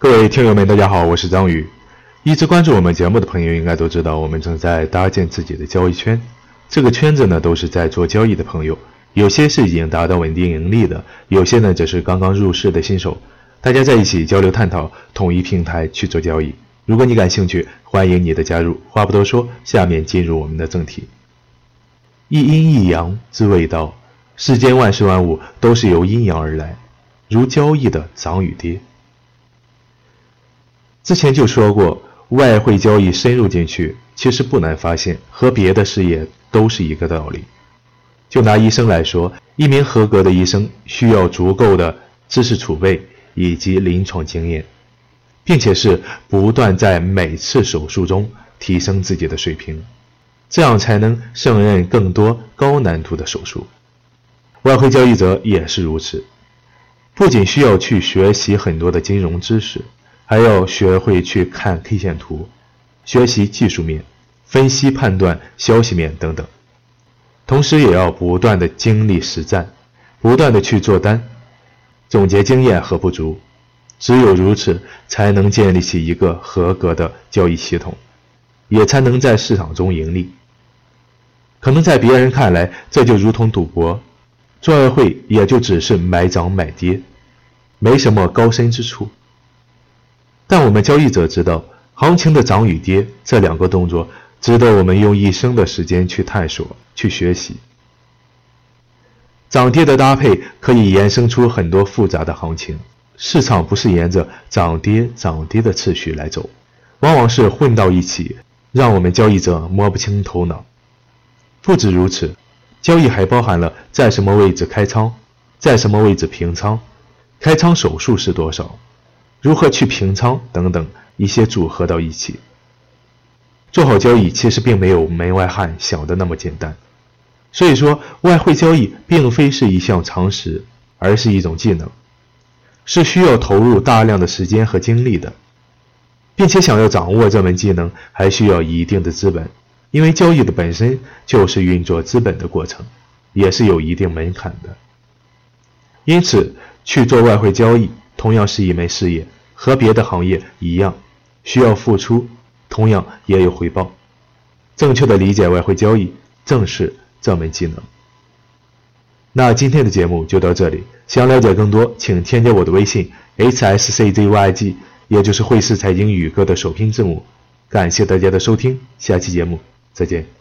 各位听友们，大家好，我是张宇。一直关注我们节目的朋友应该都知道，我们正在搭建自己的交易圈。这个圈子呢，都是在做交易的朋友，有些是已经达到稳定盈利的，有些呢则是刚刚入市的新手。大家在一起交流探讨，统一平台去做交易。如果你感兴趣，欢迎你的加入。话不多说，下面进入我们的正题。一阴一阳之谓道，世间万事万物都是由阴阳而来，如交易的涨与跌。之前就说过，外汇交易深入进去，其实不难发现，和别的事业都是一个道理。就拿医生来说，一名合格的医生需要足够的知识储备以及临床经验，并且是不断在每次手术中提升自己的水平，这样才能胜任更多高难度的手术。外汇交易者也是如此，不仅需要去学习很多的金融知识。还要学会去看 K 线图，学习技术面、分析判断、消息面等等，同时也要不断的经历实战，不断的去做单，总结经验和不足，只有如此，才能建立起一个合格的交易系统，也才能在市场中盈利。可能在别人看来，这就如同赌博，做外汇也就只是买涨买跌，没什么高深之处。但我们交易者知道，行情的涨与跌这两个动作，值得我们用一生的时间去探索、去学习。涨跌的搭配可以延伸出很多复杂的行情。市场不是沿着涨跌涨跌的次序来走，往往是混到一起，让我们交易者摸不清头脑。不止如此，交易还包含了在什么位置开仓，在什么位置平仓，开仓手数是多少。如何去平仓等等一些组合到一起，做好交易其实并没有门外汉想的那么简单。所以说，外汇交易并非是一项常识，而是一种技能，是需要投入大量的时间和精力的，并且想要掌握这门技能，还需要一定的资本，因为交易的本身就是运作资本的过程，也是有一定门槛的。因此，去做外汇交易。同样是一门事业，和别的行业一样，需要付出，同样也有回报。正确的理解外汇交易，正是这门技能。那今天的节目就到这里，想了解更多，请添加我的微信 h s c z y g，也就是汇市财经宇哥的首拼字母。感谢大家的收听，下期节目再见。